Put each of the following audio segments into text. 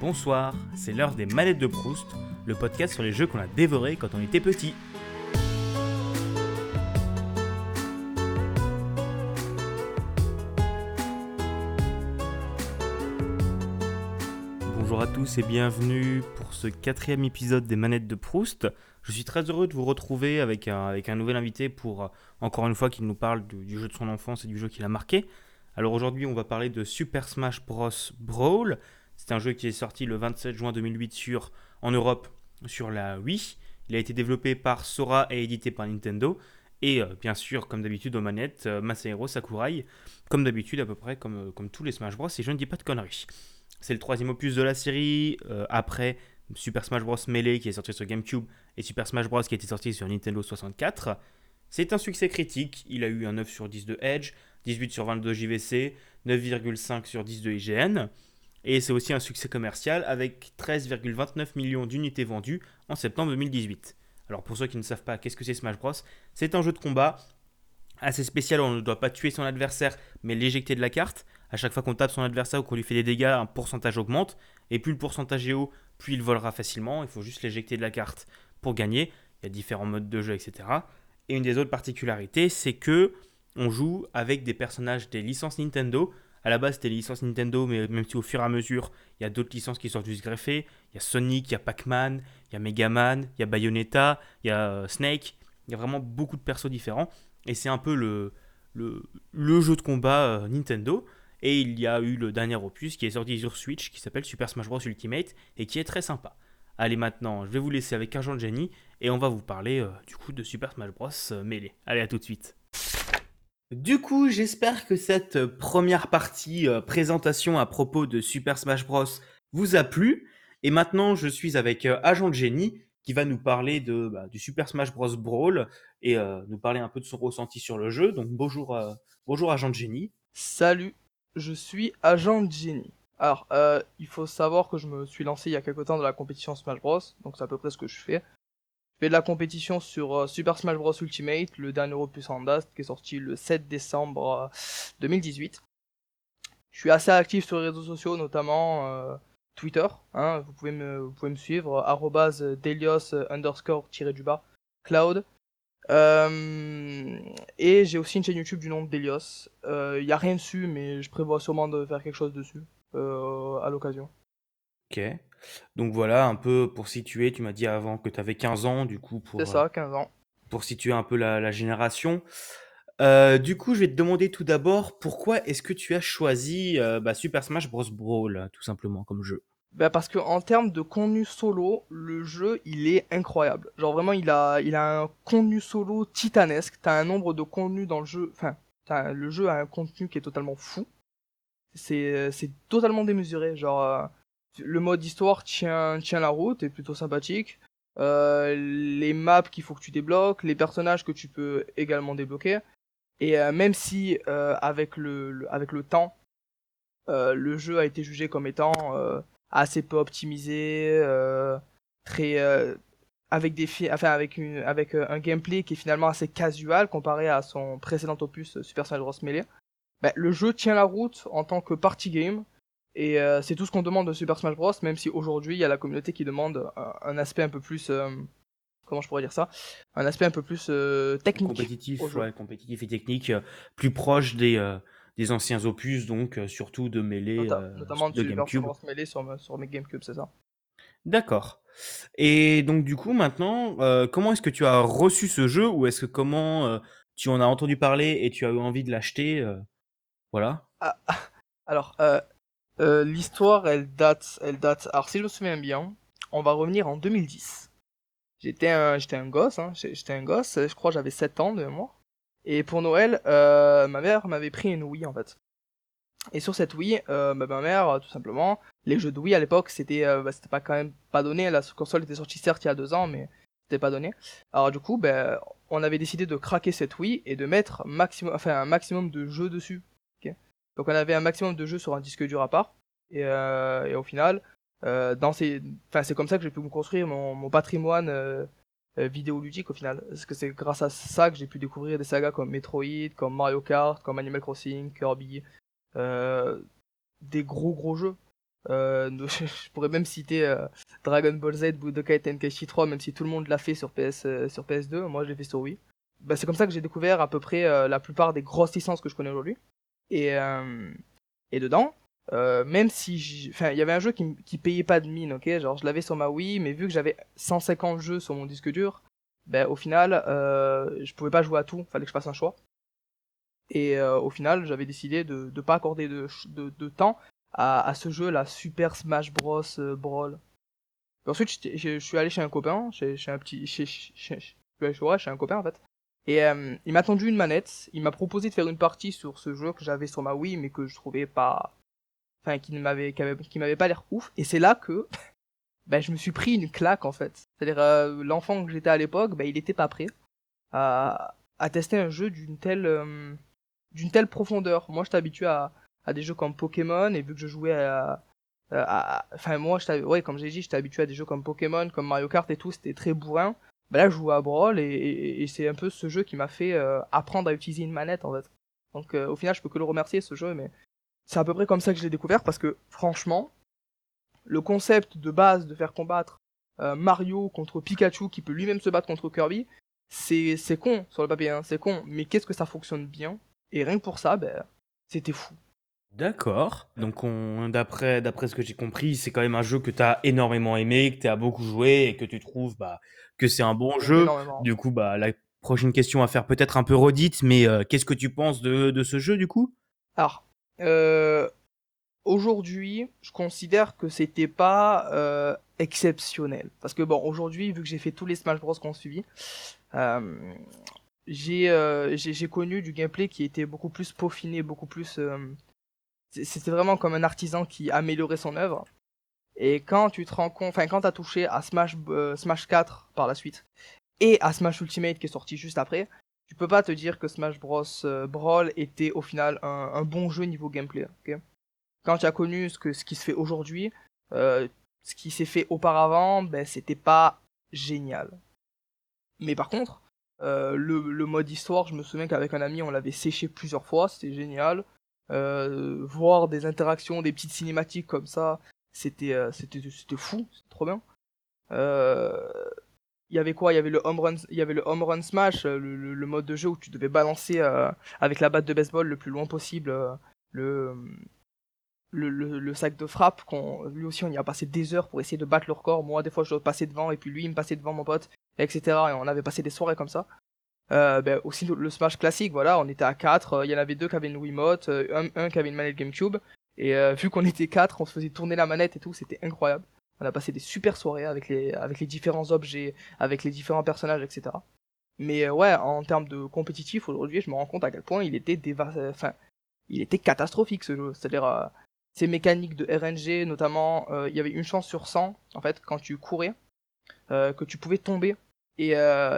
Bonsoir, c'est l'heure des manettes de Proust, le podcast sur les jeux qu'on a dévorés quand on était petit. Bonjour à tous et bienvenue pour ce quatrième épisode des manettes de Proust. Je suis très heureux de vous retrouver avec un, nouvel invité pour, euh, encore une fois, qu'il nous parle du, du jeu de son enfance et du jeu qu'il a marqué. Alors aujourd'hui, on va parler de Super Smash Bros. Brawl. C'est un jeu qui est sorti le 27 juin 2008 sur, en Europe sur la Wii. Il a été développé par Sora et édité par Nintendo. Et euh, bien sûr, comme d'habitude aux manettes, euh, Masahiro Sakurai, comme d'habitude à peu près comme, euh, comme tous les Smash Bros. Et je ne dis pas de conneries. C'est le troisième opus de la série, euh, après Super Smash Bros. Melee qui est sorti sur GameCube et Super Smash Bros. qui a sorti sur Nintendo 64. C'est un succès critique, il a eu un 9 sur 10 de Edge, 18 sur 22 JVC, 9,5 sur 10 de IGN. Et c'est aussi un succès commercial avec 13,29 millions d'unités vendues en septembre 2018. Alors pour ceux qui ne savent pas qu'est-ce que c'est Smash Bros, c'est un jeu de combat assez spécial on ne doit pas tuer son adversaire mais l'éjecter de la carte. À chaque fois qu'on tape son adversaire ou qu'on lui fait des dégâts, un pourcentage augmente. Et plus le pourcentage est haut, plus il volera facilement. Il faut juste l'éjecter de la carte pour gagner. Il y a différents modes de jeu, etc. Et une des autres particularités, c'est que on joue avec des personnages des licences Nintendo. À la base, c'était les licences Nintendo, mais même si au fur et à mesure, il y a d'autres licences qui venues se greffer. Il y a Sonic, il y a Pac-Man, il y a Megaman, il y a Bayonetta, il y a euh, Snake. Il y a vraiment beaucoup de persos différents. Et c'est un peu le, le, jeu de combat euh, Nintendo. Et il y a eu le dernier opus qui est sorti sur Switch qui s'appelle Super Smash Bros Ultimate et qui est très sympa. Allez maintenant, je vais vous laisser avec Argent Jenny et on va vous parler euh, du coup de Super Smash Bros Melee. Allez, à tout de suite. Du coup, j'espère que cette euh, première partie euh, présentation à propos de Super Smash Bros vous a plu. Et maintenant, je suis avec euh, Agent Jenny qui va nous parler de, bah, du Super Smash Bros Brawl et nous parler un peu de son ressenti sur le jeu. Donc bonjour, bonjour Agent Jenny. Salut, je suis Agent Jenny. Alors, il faut savoir que je me suis lancé il y a quelque temps dans la compétition Smash Bros, donc c'est à peu près ce que je fais. Je fais de la compétition sur euh, Super Smash Bros Ultimate, le dernier opus en qui est sorti le 7 décembre euh, 2018. Je suis assez actif sur les réseaux sociaux, notamment euh, Twitter. Hein, vous, pouvez me, suivre, arrobase Delios euh, underscore tiré du bas cloud. Euh, et j'ai aussi une chaîne YouTube du nom de Delios. Il n'y a rien dessus, mais je prévois sûrement de faire quelque chose dessus euh, à l'occasion. Ok. Donc voilà, un peu pour situer, tu m'as dit avant que tu avais 15 ans, du coup, pour, C'est euh, ça, 15 ans. pour situer un peu la, la génération. Euh, du coup, je vais te demander tout d'abord, pourquoi est-ce que tu as choisi euh, bah, Super Smash Bros. Brawl, tout simplement, comme jeu? Bah parce que en termes de contenu solo, le jeu il est incroyable. Genre vraiment il a il a un contenu solo titanesque. T'as un nombre de contenus dans le jeu. Enfin, t'as- le jeu a un contenu qui est totalement fou. C'est c'est totalement démesuré. Genre euh, le mode histoire tient la route, est plutôt sympathique. Euh, les maps qu'il faut que tu débloques, les personnages que tu peux également débloquer. Et euh, même si euh, avec le, temps, le jeu a été jugé comme étant assez peu optimisé, très avec des fi- enfin avec un gameplay qui est finalement assez casual comparé à son précédent opus Super Smash Bros Melee. Ben, le jeu tient la route en tant que party game et euh, c'est tout ce qu'on demande de Super Smash Bros même si aujourd'hui il y a la communauté qui demande un, un aspect un peu plus euh, comment je pourrais dire ça? Un aspect un peu plus euh, technique Compétitif, ouais, compétitif et technique, plus proche des, des anciens opus, donc surtout de Melee, Nota- notamment de GameCube. Melee sur, sur mes GameCube c'est ça D'accord. Et donc du coup, maintenant, euh, comment est-ce que tu as reçu ce jeu ou est-ce que comment euh, tu en as entendu parler et tu as eu envie de l'acheter euh, Voilà. Ah, alors, euh, l'histoire, elle date, elle date. Alors, si je me souviens bien, on va revenir en 2010. J'étais un, j'étais un gosse, hein, j'étais un gosse, je crois j'avais 7 ans de mémoire. Et pour Noël, euh, ma mère m'avait pris une Wii en fait. Et sur cette Wii, euh, bah, ma mère, tout simplement, les jeux de Wii à l'époque, c'était, bah, c'était pas quand même pas donné. La console était sortie certes il y a deux ans, mais c'était pas donné. Alors du coup, ben, on avait décidé de craquer cette Wii et de mettre maximum, enfin un maximum de jeux dessus. Donc on avait un maximum de jeux sur un disque dur à part. Et, euh, au final, euh, dans ces... c'est comme ça que j'ai pu me construire mon, patrimoine euh, vidéoludique au final. Parce que c'est grâce à ça que j'ai pu découvrir des sagas comme Metroid, comme Mario Kart, comme Animal Crossing, Kirby. des gros gros jeux. je pourrais même citer Dragon Ball Z, Budokai Tenkaichi 3, même si tout le monde l'a fait sur, PS, sur PS2, moi je l'ai fait sur Wii. Bah, c'est comme ça que j'ai découvert à peu près la plupart des grosses licences que je connais aujourd'hui. Et, et dedans, euh, même si enfin il y avait un jeu qui, qui payait pas de mine ok? Genre je l'avais sur ma Wii mais vu que j'avais 150 jeux sur mon disque dur ben au final euh, je pouvais pas jouer à tout. Fallait que je fasse un choix. Et euh, au final j'avais décidé de ne pas accorder de, de, de temps à, à, ce jeu la Super Smash Bros euh, Brawl. Ensuite je, suis allé chez un copain chez, chez un petit chez, chez, chez, chez un copain en fait et euh, il m'a tendu une manette. Il m'a proposé de faire une partie sur ce jeu que j'avais sur ma Wii mais que je trouvais pas enfin qui ne m'avait pas l'air ouf. Et c'est là que ben, je me suis pris une claque en fait. C'est-à-dire euh, l'enfant que j'étais à l'époque ben, il était pas prêt à, tester un jeu d'une telle euh, profondeur. Moi j'étais habitué à, des jeux comme Pokémon et vu que je jouais à, enfin moi comme j'ai dit j'étais habitué à des jeux comme Pokémon comme Mario Kart et tout c'était très bourrin ben là je jouais à Brawl et, c'est un peu ce jeu qui m'a fait euh, apprendre à utiliser une manette en fait. Donc au final je peux que le remercier ce jeu mais c'est à peu près comme ça que je l'ai découvert parce que franchement, le concept de base de faire combattre euh, Mario contre Pikachu qui peut lui-même se battre contre Kirby, c'est c'est con sur le papier, hein, c'est con, mais qu'est-ce que ça fonctionne bien? Et rien que pour ça, ben c'était fou. D'accord. Donc on, d'après d'après ce que j'ai compris, c'est quand même un jeu que tu as énormément aimé, que tu as beaucoup joué et que tu trouves bah que c'est un bon jeu. Du coup bah la prochaine question à faire peut-être un peu redite, mais euh, qu'est-ce que tu penses de, de ce jeu du coup? Alors euh, aujourd'hui, je considère que c'était pas euh, exceptionnel. Parce que bon, aujourd'hui, vu que j'ai fait tous les Smash Bros qu'on suivi, j'ai j'ai connu du gameplay qui était beaucoup plus peaufiné, beaucoup plus. C'était vraiment comme un artisan qui améliorait son œuvre. Et quand tu te rends compte, enfin quand t'as touché à Smash Smash 4 par la suite et à Smash Ultimate qui est sorti juste après, tu peux pas te dire que Smash Bros euh, Brawl était au final un, bon jeu niveau gameplay. Quand tu as connu ce, que, ce qui se fait aujourd'hui, euh, ce qui s'est fait auparavant, ben c'était pas génial. Mais par contre, euh, le, mode histoire, je me souviens qu'avec un ami, on l'avait séché plusieurs fois, c'était génial. Voir des interactions, des petites cinématiques comme ça, c'était c'était c'était fou, c'était trop bien. Euh, il y avait quoi? Il y avait le home run, il y avait le home run smash, euh, le, mode de jeu où tu devais balancer euh, avec la batte de baseball le plus loin possible euh, le, le, sac de frappe. Lui aussi, on y a passé des heures pour essayer de battre le record. Moi, des fois, je passer devant et puis lui, il me passait devant mon pote, etc. Et on avait passé des soirées comme ça. Ben, aussi le Smash classique, voilà, on était à 4, il y en avait deux qui avaient une Wiimote, un, un qui avait une manette GameCube, et vu qu'on était 4, on se faisait tourner la manette et tout, c'était incroyable. On a passé des super soirées avec les, avec les différents objets, avec les différents personnages, etc. Mais euh, ouais, en termes de compétitif, aujourd'hui, je me rends compte à quel point il était enfin, il était catastrophique ce jeu. C'est-à-dire, euh, ces mécaniques de RNG, notamment, euh, il y avait une chance sur 100, en fait, quand tu courais, que tu pouvais tomber. Et,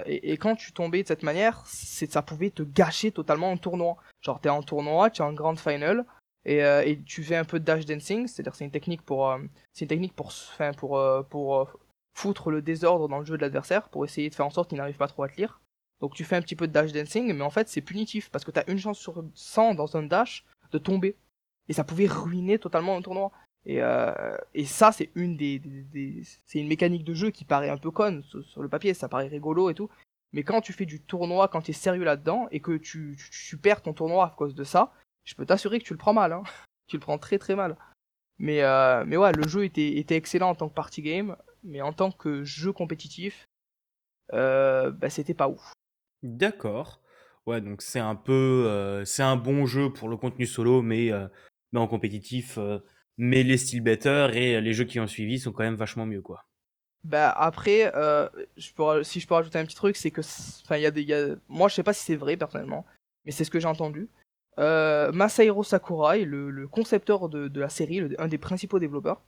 et, quand tu tombais de cette manière, ça pouvait te gâcher totalement un tournoi. Genre, t'es en tournoi, tu es en grand final, et, euh, et, tu fais un peu de dash dancing, c'est-à-dire c'est une technique pour euh, c'est une technique pour pour euh, pour foutre le désordre dans le jeu de l'adversaire pour essayer de faire en sorte qu'il n'arrive pas trop à te lire. Donc tu fais un petit peu de dash dancing, mais en fait c'est punitif parce que t'as une chance sur 100 dans un dash de tomber et ça pouvait ruiner totalement un tournoi. Et, euh, et ça c'est une mécanique de jeu qui paraît un peu conne sur, le papier, ça paraît rigolo et tout. Mais quand tu fais du tournoi, quand tu es sérieux là-dedans et que tu, perds ton tournoi à cause de ça, je peux t'assurer que tu le prends mal. Hein. Tu le prends très très mal. Mais, euh, ouais, le jeu était, excellent en tant que party game, mais en tant que jeu compétitif, euh, bah, c'était pas ouf. D'accord. Ouais, donc c'est un peu, c'est un bon jeu pour le contenu solo, mais, mais en compétitif, mais les styles better et les jeux qui ont suivi sont quand même vachement mieux, quoi. Bah après, je peux, si je peux rajouter un petit truc, c'est que, enfin, il y a des, moi je sais pas si c'est vrai personnellement, mais c'est ce que j'ai entendu. Euh, Masahiro Sakurai, le, concepteur de, la série, un des principaux développeurs,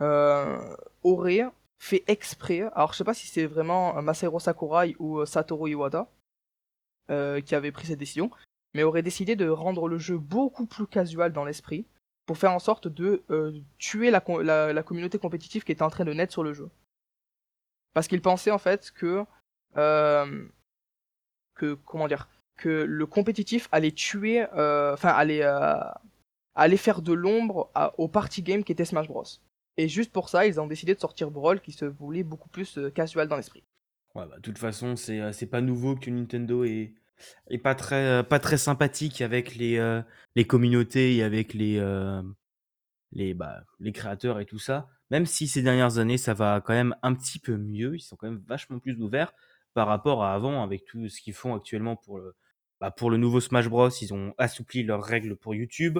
euh, aurait fait exprès, alors je sais pas si c'est vraiment Masahiro Sakurai ou Satoru Iwata euh, qui avait pris cette décision, mais aurait décidé de rendre le jeu beaucoup plus casual dans l'esprit, pour faire en sorte de tuer la, communauté compétitive qui était en train de naître sur le jeu. Parce qu'il pensait en fait que... que comment dire que le compétitif allait tuer, euh, enfin allait, euh, aller faire de l'ombre au party game qui était Smash Bros. Et juste pour ça, ils ont décidé de sortir Brawl qui se voulait beaucoup plus euh, casual dans l'esprit. Ouais, bah, de toute façon, c'est euh, pas nouveau que Nintendo est, est pas, très, euh, pas très sympathique avec les, les communautés et avec les, les, bah, les créateurs et tout ça. Même si ces dernières années, ça va quand même un petit peu mieux, ils sont quand même vachement plus ouverts par rapport à avant avec tout ce qu'ils font actuellement pour le, bah, pour le nouveau Smash Bros. Ils ont assoupli leurs règles pour YouTube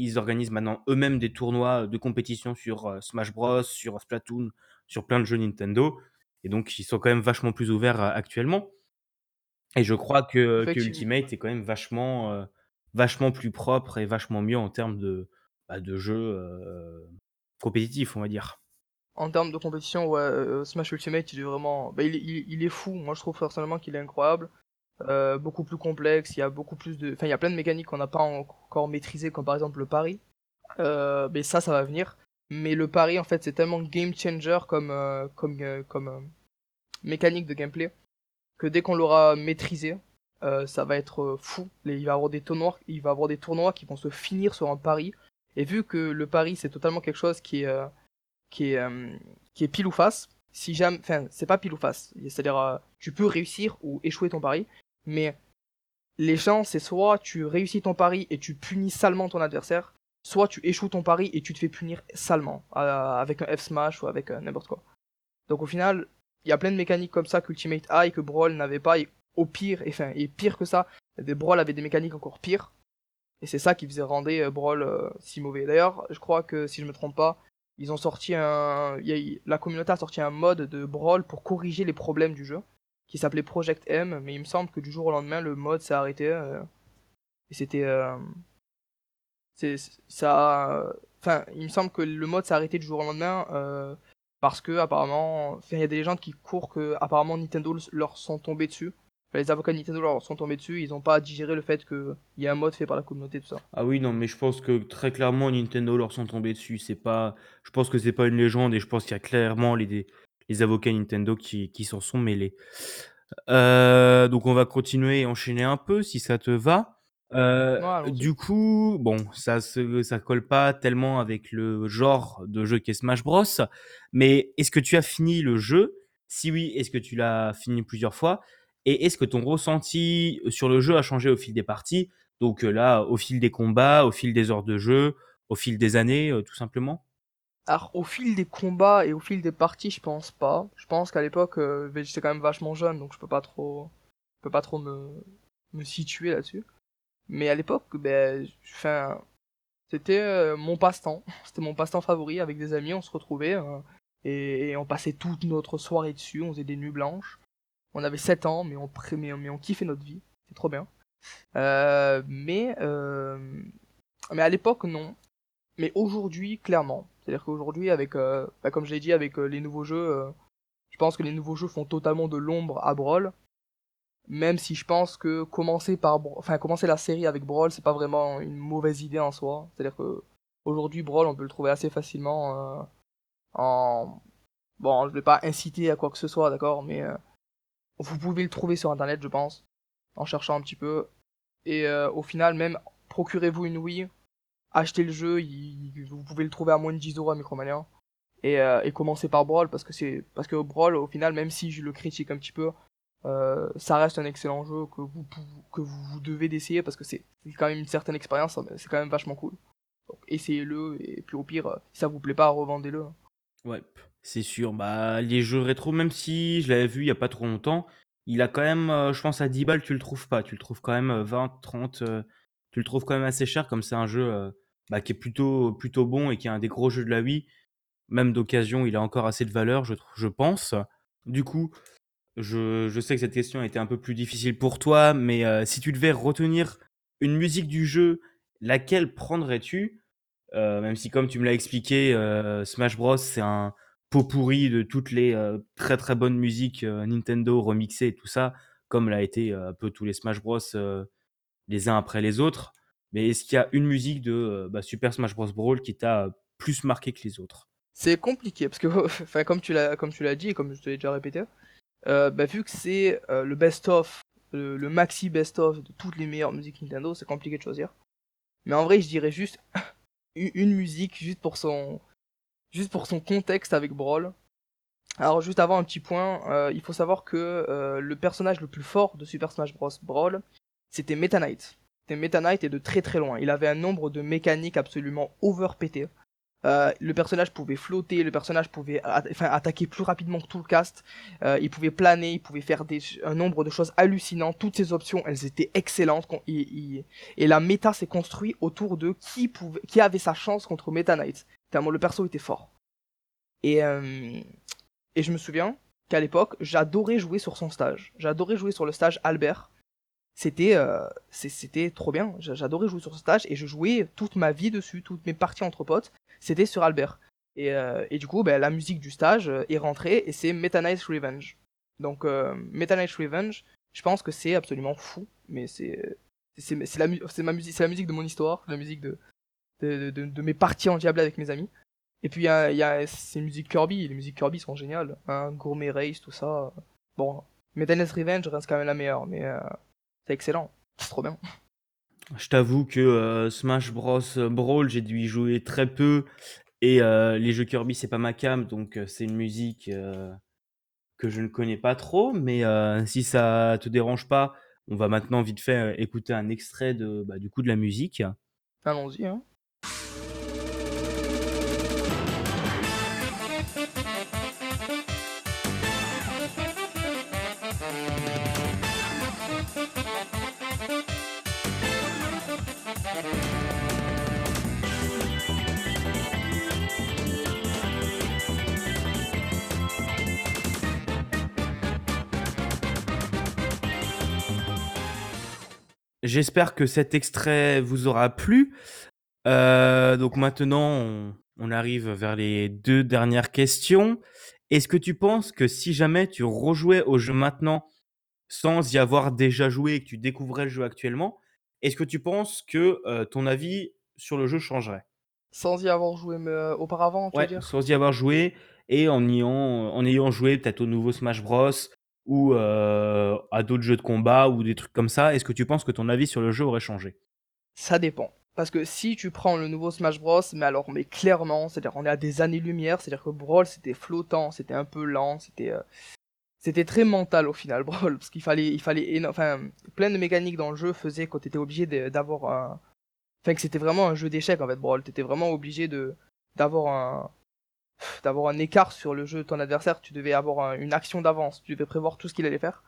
ils organisent maintenant eux-mêmes des tournois de compétition sur Smash Bros, sur Splatoon, sur plein de jeux Nintendo. Et donc, ils sont quand même vachement plus ouverts actuellement. Et je crois que, Ultimate est quand même vachement, vachement plus propre et vachement mieux en termes de, bah, de jeux compétitifs, on va dire. En termes de compétition, ouais, Smash Ultimate, il est vraiment. Bah, il, il, est fou. Moi, je trouve personnellement qu'il est incroyable. Euh, beaucoup plus complexe, il y a beaucoup plus de... Enfin, il y a plein de mécaniques qu'on n'a pas encore maîtrisées, comme par exemple le pari. Euh, mais ça, ça va venir. Mais le pari, en fait, c'est tellement game changer comme, euh, comme, comme mécanique de gameplay, que dès qu'on l'aura maîtrisé, ça va être fou. Il va, avoir des tournois, il va avoir des tournois qui vont se finir sur un pari. Et vu que le pari, c'est totalement quelque chose qui est, qui est, qui est pile ou face, si jamais, enfin, c'est pas pile ou face. C'est-à-dire, tu peux réussir ou échouer ton pari. Mais les chances, c'est soit tu réussis ton pari et tu punis salement ton adversaire, soit tu échoues ton pari et tu te fais punir salement euh, avec un F-Smash ou avec euh, n'importe quoi. Donc au final, il y a plein de mécaniques comme ça qu'Ultimate A et que Brawl n'avait pas, et au pire, et, enfin, et pire que ça, des Brawl avaient des mécaniques encore pires, et c'est ça qui faisait rendre euh, Brawl si mauvais. D'ailleurs, je crois que si je me trompe pas, ils ont sorti un, la communauté a sorti un mode de Brawl pour corriger les problèmes du jeu qui s'appelait Project M, mais il me semble que du jour au lendemain, le mode s'est arrêté. Euh, et c'était. Euh, c'est ça. Enfin, il me semble que le mode s'est arrêté du jour au lendemain euh, parce que, apparemment. il y a des gens qui courent que, apparemment, Nintendo leur sont tombés dessus. les avocats de Nintendo leur sont tombés dessus, ils n'ont pas digéré le fait qu'il y a un mode fait par la communauté, tout ça. Ah oui, non, mais je pense que très clairement, Nintendo leur sont tombés dessus. C'est pas, je pense que c'est pas une légende et je pense qu'il y a clairement les, les avocats Nintendo qui, qui s'en sont mêlés. Euh, donc on va continuer et enchaîner un peu si ça te va. Euh, du coup, bon, ça se, ça colle pas tellement avec le genre de jeu qu'est Smash Bros. Mais est-ce que tu as fini le jeu? Si oui, est-ce que tu l'as fini plusieurs fois? Et est-ce que ton ressenti sur le jeu a changé au fil des parties? Donc euh, là, au fil des combats, au fil des heures de jeu, au fil des années, tout simplement? Alors, au fil des combats et au fil des parties, je pense pas. Je pense qu'à l'époque, euh, j'étais quand même vachement jeune, donc je peux pas trop, je peux pas trop me, me situer là-dessus. Mais à l'époque, ben, c'était euh, mon passe-temps. C'était mon passe-temps favori avec des amis. On se retrouvait euh, et, on passait toute notre soirée dessus. On faisait des nuits blanches. On avait 7 ans, mais on, mais, on kiffait notre vie. C'est trop bien. mais, mais à l'époque, non. Mais aujourd'hui, clairement, c'est-à-dire qu'aujourd'hui, avec, euh, bah, comme je l'ai dit, avec euh, les nouveaux jeux, euh, je pense que les nouveaux jeux font totalement de l'ombre à Brawl. Même si je pense que commencer par, enfin commencer la série avec Brawl, c'est pas vraiment une mauvaise idée en soi. C'est-à-dire que aujourd'hui Brawl, on peut le trouver assez facilement en, bon, je vais pas inciter à quoi que ce soit, d'accord, mais vous pouvez le trouver sur internet, je pense, en cherchant un petit peu. Et au final, même procurez-vous une Wii, achetez le jeu, vous pouvez le trouver à moins de 10 euros à Micromania. Et, euh, et commencer par Brawl parce que c'est parce que Brawl au final même si je le critique un petit peu euh, ça reste un excellent jeu que vous que vous, devez d'essayer parce que c'est quand même une certaine expérience c'est quand même vachement cool donc essayez-le et puis au pire si ça vous plaît pas revendez-le ouais c'est sûr bah les jeux rétro même si je l'avais vu il y a pas trop longtemps il a quand même euh, je pense à 10 balles tu le trouves pas tu le trouves quand même 20 30 tu le trouves quand même assez cher comme c'est un jeu bah, qui est plutôt, plutôt bon et qui est un des gros jeux de la Wii. Même d'occasion, il a encore assez de valeur, je, je pense. Du coup, je, sais que cette question a été un peu plus difficile pour toi, mais euh, si tu devais retenir une musique du jeu, laquelle prendrais-tu? Euh, Même si, comme tu me l'as expliqué, euh, Smash Bros, c'est un pot pourri de toutes les très très bonnes musiques Nintendo remixées et tout ça, comme l'a été un peu tous les Smash Bros les uns après les autres. Mais est-ce qu'il y a une musique de bah, Super Smash Bros. Brawl qui t'a plus marqué que les autres? C'est compliqué parce que, comme tu l'as, comme tu l'as dit et comme je te l'ai déjà répété, euh, bah, vu que c'est euh, le best-of, le, maxi best-of de toutes les meilleures musiques Nintendo, c'est compliqué de choisir. Mais en vrai, je dirais juste une musique, juste pour son, juste pour son contexte avec Brawl. Alors juste avant un petit point, euh, il faut savoir que le personnage le plus fort de Super Smash Bros. Brawl, c'était Meta Knight. C'était Meta Knight et de très très loin. Il avait un nombre de mécaniques absolument overpété. Euh, le personnage pouvait flotter, le personnage pouvait attaquer plus rapidement que tout le cast, euh, il pouvait planer, il pouvait faire des, un nombre de choses hallucinantes, toutes ces options elles étaient excellentes, et, la méta s'est construite autour de qui, pouvait, qui avait sa chance contre Meta Knight, tellement le perso était fort. Et, euh, et je me souviens qu'à l'époque, j'adorais jouer sur son stage, j'adorais jouer sur le stage Albert, c'était c'était trop bien, j'adorais jouer sur ce stage, et je jouais toute ma vie dessus, toutes mes parties entre potes, c'était sur Albert. Et, euh, et, du coup, ben, la musique du stage euh, est rentrée et c'est Meta Knight's Revenge. Donc, euh, Meta Revenge, je pense que c'est absolument fou, mais c'est c'est la, musique, la musique de mon histoire, la musique de, de, de, mes parties en diable avec mes amis. Et puis il y a, y a ces musiques Kirby, les musiques Kirby sont géniales, hein, Gourmet Race, tout ça. Bon, Meta Knight's Revenge reste quand même la meilleure, mais c'est excellent, c'est trop bien. Je t'avoue que euh, Smash Bros Brawl, j'ai dû y jouer très peu et euh, les jeux Kirby, c'est pas ma cam, donc euh, c'est une musique que je ne connais pas trop. Mais si ça te dérange pas, on va maintenant vite fait écouter un extrait de, bah, du coup de la musique. Allons-y. Hein. J'espère que cet extrait vous aura plu. Euh, donc maintenant, on, arrive vers les deux dernières questions. Est-ce que tu penses que si jamais tu rejouais au jeu maintenant sans y avoir déjà joué et que tu découvrais le jeu actuellement, est-ce que tu penses que euh, ton avis sur le jeu changerait? Sans y avoir joué euh, auparavant, tu veux dire sans y avoir joué et en ayant, en ayant joué peut-être au nouveau Smash Bros, ou euh, à d'autres jeux de combat ou des trucs comme ça, est-ce que tu penses que ton avis sur le jeu aurait changé? Ça dépend. Parce que si tu prends le nouveau Smash Bros, mais alors, mais clairement, c'est-à-dire on est à des années-lumière, c'est-à-dire que Brawl c'était flottant, c'était un peu lent, c'était euh, c'était très mental au final Brawl, parce qu'il fallait, il fallait, enfin, plein de mécaniques dans le jeu faisaient que t'étais obligé d'avoir un, enfin que c'était vraiment un jeu d'échecs en fait Brawl, t'étais vraiment obligé de d'avoir un, d'avoir un écart sur le jeu de ton adversaire, tu devais avoir une action d'avance, tu devais prévoir tout ce qu'il allait faire.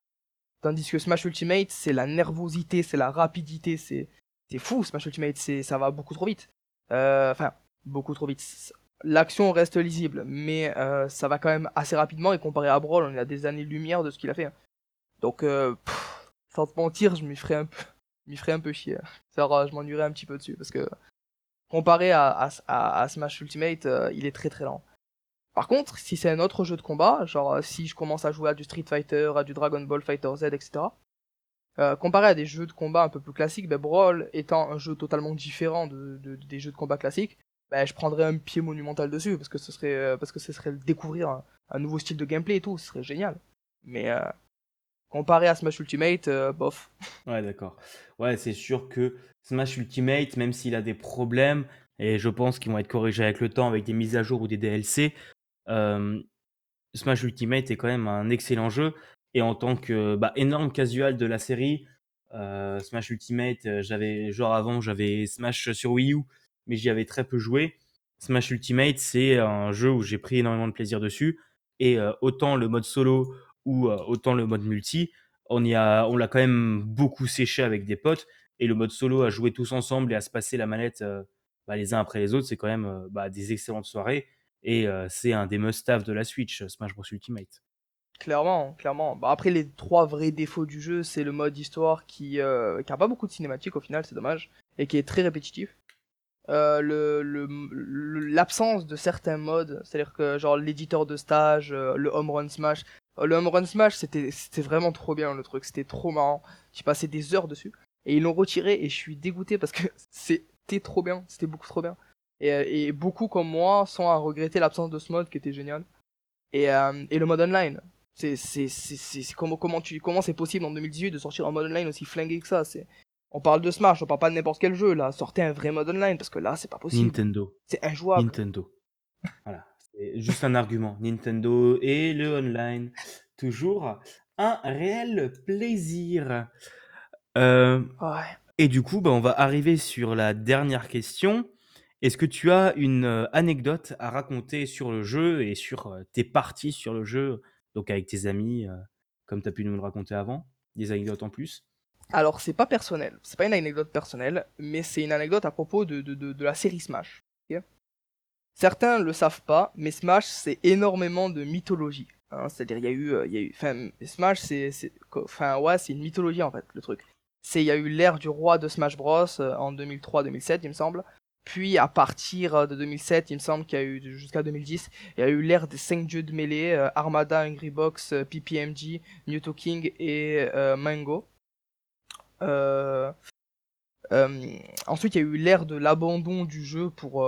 Tandis que Smash Ultimate, c'est la nervosité, c'est la rapidité, c'est fou Smash Ultimate, c'est ça va beaucoup trop vite. Euh, enfin, beaucoup trop vite. L'action reste lisible, mais euh, ça va quand même assez rapidement et comparé à Brawl, on est à des années-lumière de ce qu'il a fait. Hein. Donc, euh, sans te mentir, je m'y ferais un peu, m'y ferais un peu chier. Ça, je m'ennuierais un petit peu dessus parce que comparé à, à, à Smash Ultimate, il est très très lent. Par contre, si c'est un autre jeu de combat, genre euh, si je commence à jouer à du Street Fighter, à du Dragon Ball Fighter Z, etc., euh, comparé à des jeux de combat un peu plus classiques, ben Brawl étant un jeu totalement différent de, des jeux de combat classiques, ben, je prendrais un pied monumental dessus parce que ce serait euh, parce que ce serait découvrir un, nouveau style de gameplay et tout, ce serait génial. Mais comparé à Smash Ultimate, bof. Ouais, d'accord. Ouais, c'est sûr que Smash Ultimate, même s'il a des problèmes, et je pense qu'ils vont être corrigés avec le temps, avec des mises à jour ou des DLC, Smash Ultimate est quand même un excellent jeu. Et en tant que bah, énorme casual de la série, Smash Ultimate, j'avais genre avant j'avais Smash sur Wii U, mais j'y avais très peu joué. Smash Ultimate, c'est un jeu où j'ai pris énormément de plaisir dessus. Et autant le mode solo ou autant le mode multi, on y a, on l'a quand même beaucoup séché avec des potes. Et le mode solo à jouer tous ensemble et à se passer la manette bah, les uns après les autres, c'est quand même bah, des excellentes soirées. Et c'est un des must-have de la Switch, Smash Bros Ultimate. Clairement, clairement. Bah, après, les trois vrais défauts du jeu, c'est le mode histoire qui, n'a pas beaucoup de cinématiques au final, c'est dommage, et qui est très répétitif. l'absence de certains modes, c'est-à-dire que genre l'éditeur de stage, le home run smash, le home run smash c'était vraiment trop bien le truc, c'était trop marrant. Tu passais des heures dessus et ils l'ont retiré et je suis dégoûté parce que c'était trop bien, c'était beaucoup trop bien. Euh, et, beaucoup comme moi sont à regretter l'absence de ce mode qui était génial. Et, euh, et le mode online. C'est, c'est, c'est, comment, comment, tu, comment c'est possible en 2018 de sortir un mode online aussi flingué que ça c'est, On parle de Smash, on parle pas de n'importe quel jeu, là. Sortez un vrai mode online, parce que là, c'est pas possible. Nintendo. C'est injouable. Nintendo. voilà. C'est juste un argument. Nintendo et le online. Toujours un réel plaisir. Euh, Ouais. et du coup, bah, on va arriver sur la dernière question. Est-ce que tu as une euh, anecdote à raconter sur le jeu et sur euh, tes parties sur le jeu, donc avec tes amis, euh, comme tu as pu nous le raconter avant? Des anecdotes en plus? Alors, c'est pas personnel, c'est pas une anecdote personnelle, mais c'est une anecdote à propos de, de, de, la série Smash. ok? Certains le savent pas, mais Smash, c'est énormément de mythologie. hein. C'est-à-dire, il y a eu, y a eu, enfin, Smash, c'est, enfin, ouais, c'est une mythologie en fait, le truc. Il y a eu l'ère du roi de Smash Bros en 2003-2007, il me semble. Puis, à partir euh, de 2007, il me semble qu'il y a eu jusqu'à 2010, il y a eu l'ère des 5 dieux de mêlée, euh, Armada, Angry Box, euh, PPMG, Mewtwo King et euh, Mango. Ensuite, il y a eu l'ère de l'abandon du jeu pour,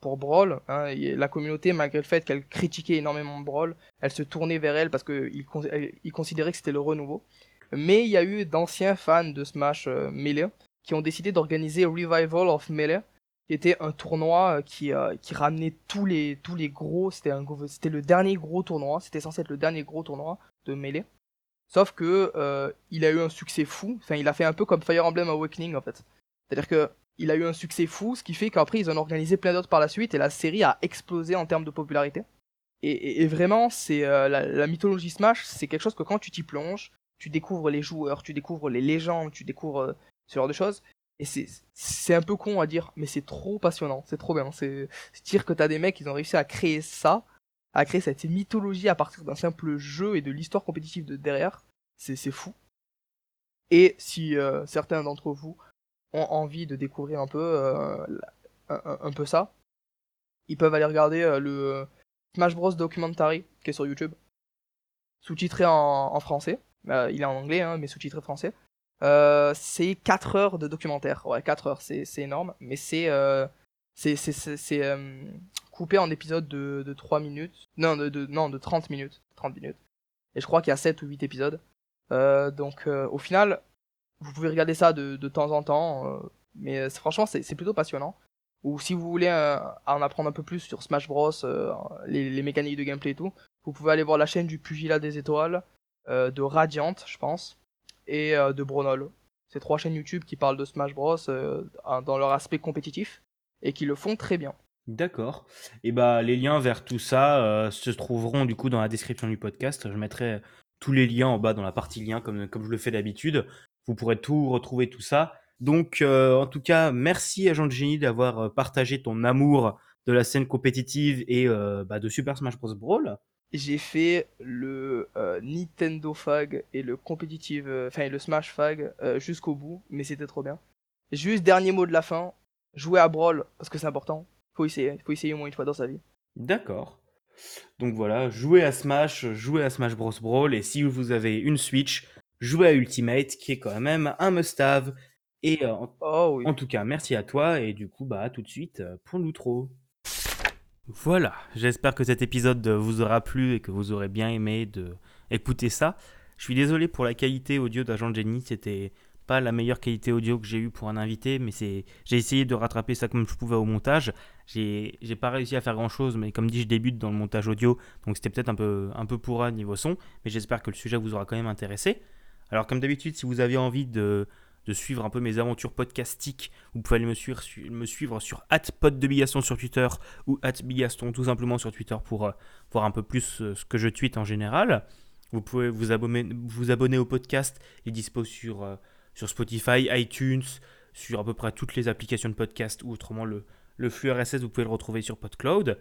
pour Brawl. hein, la communauté, malgré le fait qu'elle critiquait énormément Brawl, elle se tournait vers elle parce qu'ils ils considéraient que c'était le renouveau. Mais il y a eu d'anciens fans de Smash Melee qui ont décidé d'organiser Revival of Melee, qui était un tournoi euh, qui, euh, qui ramenait tous les, tous les gros. C'était un c'était le dernier gros tournoi. C'était censé être le dernier gros tournoi de Melee. Sauf que euh, il a eu un succès fou. Enfin, il a fait un peu comme Fire Emblem Awakening en fait. C'est-à-dire que il a eu un succès fou, ce qui fait qu'après ils en ont organisé plein d'autres par la suite et la série a explosé en termes de popularité. Et, vraiment, c'est la, mythologie Smash, c'est quelque chose que quand tu t'y plonges, tu découvres les joueurs, tu découvres les légendes, tu découvres ce genre de choses. Et c'est un peu con à dire, mais c'est trop passionnant, c'est trop bien. C'est dire que t'as des mecs, ils ont réussi à créer ça, à créer cette mythologie à partir d'un simple jeu et de l'histoire compétitive de derrière. C'est fou. Et si euh, certains d'entre vous ont envie de découvrir un peu, euh, ça, ils peuvent aller regarder euh, le Smash Bros Documentary qui est sur YouTube, sous-titré en, français. Il est en anglais, hein, mais sous-titré français. Euh, c'est 4 heures de documentaire. Ouais, 4 heures, c'est énorme, mais c'est euh, euh, coupé en épisodes de, de 3 minutes. Non, de, de, non, de 30 minutes. 30 minutes. Et je crois qu'il y a 7 ou 8 épisodes. Euh, donc euh, au final, vous pouvez regarder ça de, de temps en temps, mais franchement c'est plutôt passionnant. Ou si vous voulez en apprendre un peu plus sur Smash Bros, les, les mécaniques de gameplay et tout, vous pouvez aller voir la chaîne du Pugilat des Étoiles, de Radiant, je pense, et euh, de Bronol. C'est trois chaînes YouTube qui parlent de Smash Bros euh, dans leur aspect compétitif et qui le font très bien. D'accord. Et bah les liens vers tout ça euh, se trouveront du coup dans la description du podcast. Je mettrai tous les liens en bas dans la partie liens comme, comme je le fais d'habitude. Vous pourrez tout retrouver tout ça. Donc en tout cas, merci à Jean de Génie d'avoir partagé ton amour de la scène compétitive et bah, de Super Smash Bros. Brawl. J'ai fait le euh, Nintendo Fag et le compétitive, euh, enfin le Smash Fag euh, jusqu'au bout, mais c'était trop bien. Juste dernier mot de la fin, jouer à Brawl parce que c'est important. Faut essayer, faut essayer au moins une fois dans sa vie. D'accord. Donc voilà, jouez à Smash, jouez à Smash Bros. Brawl, et si vous avez une Switch, jouez à Ultimate, qui est quand même un must-have. Et en, Oh oui. en tout cas, merci à toi, et du coup, bah à tout de suite pour l'outro. Voilà, j'espère que cet épisode vous aura plu et que vous aurez bien aimé de écouter ça. Je suis désolé pour la qualité audio d'Agent Jenny, c'était pas la meilleure qualité audio que j'ai eue pour un invité, mais c'est j'ai essayé de rattraper ça comme je pouvais au montage. J'ai pas réussi à faire grand chose, mais comme dit, je débute dans le montage audio, donc c'était peut-être un peu, un peu pourra niveau son, mais j'espère que le sujet vous aura quand même intéressé. Alors, comme d'habitude, si vous avez envie de, de suivre un peu mes aventures podcastiques, vous pouvez aller me suivre, su- me suivre sur @poddebigaston sur Twitter ou @bigaston tout simplement sur Twitter pour euh, voir un peu plus euh, ce que je tweete en général. Vous pouvez vous abonner, au podcast, il est dispo sur, euh, sur Spotify, iTunes, sur à peu près toutes les applications de podcast ou autrement le, le flux RSS, vous pouvez le retrouver sur PodCloud.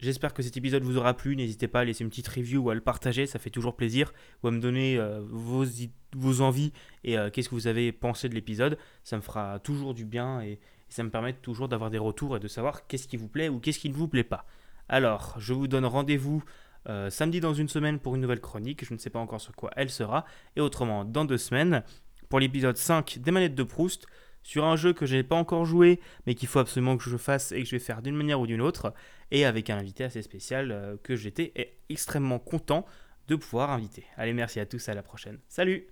J'espère que cet épisode vous aura plu. N'hésitez pas à laisser une petite review ou à le partager, ça fait toujours plaisir. Ou à me donner euh, vos, envies et euh, qu'est-ce que vous avez pensé de l'épisode. Ça me fera toujours du bien et, et ça me permet toujours d'avoir des retours et de savoir qu'est-ce qui vous plaît ou qu'est-ce qui ne vous plaît pas. Alors, je vous donne rendez-vous euh, samedi dans une semaine pour une nouvelle chronique. Je ne sais pas encore sur quoi elle sera. Et autrement, dans deux semaines, pour l'épisode 5 des manettes de Proust, sur un jeu que je n'ai pas encore joué, mais qu'il faut absolument que je fasse et que je vais faire d'une manière ou d'une autre, et avec un invité assez spécial euh, que j'étais extrêmement content de pouvoir inviter. Allez, merci à tous, à la prochaine. Salut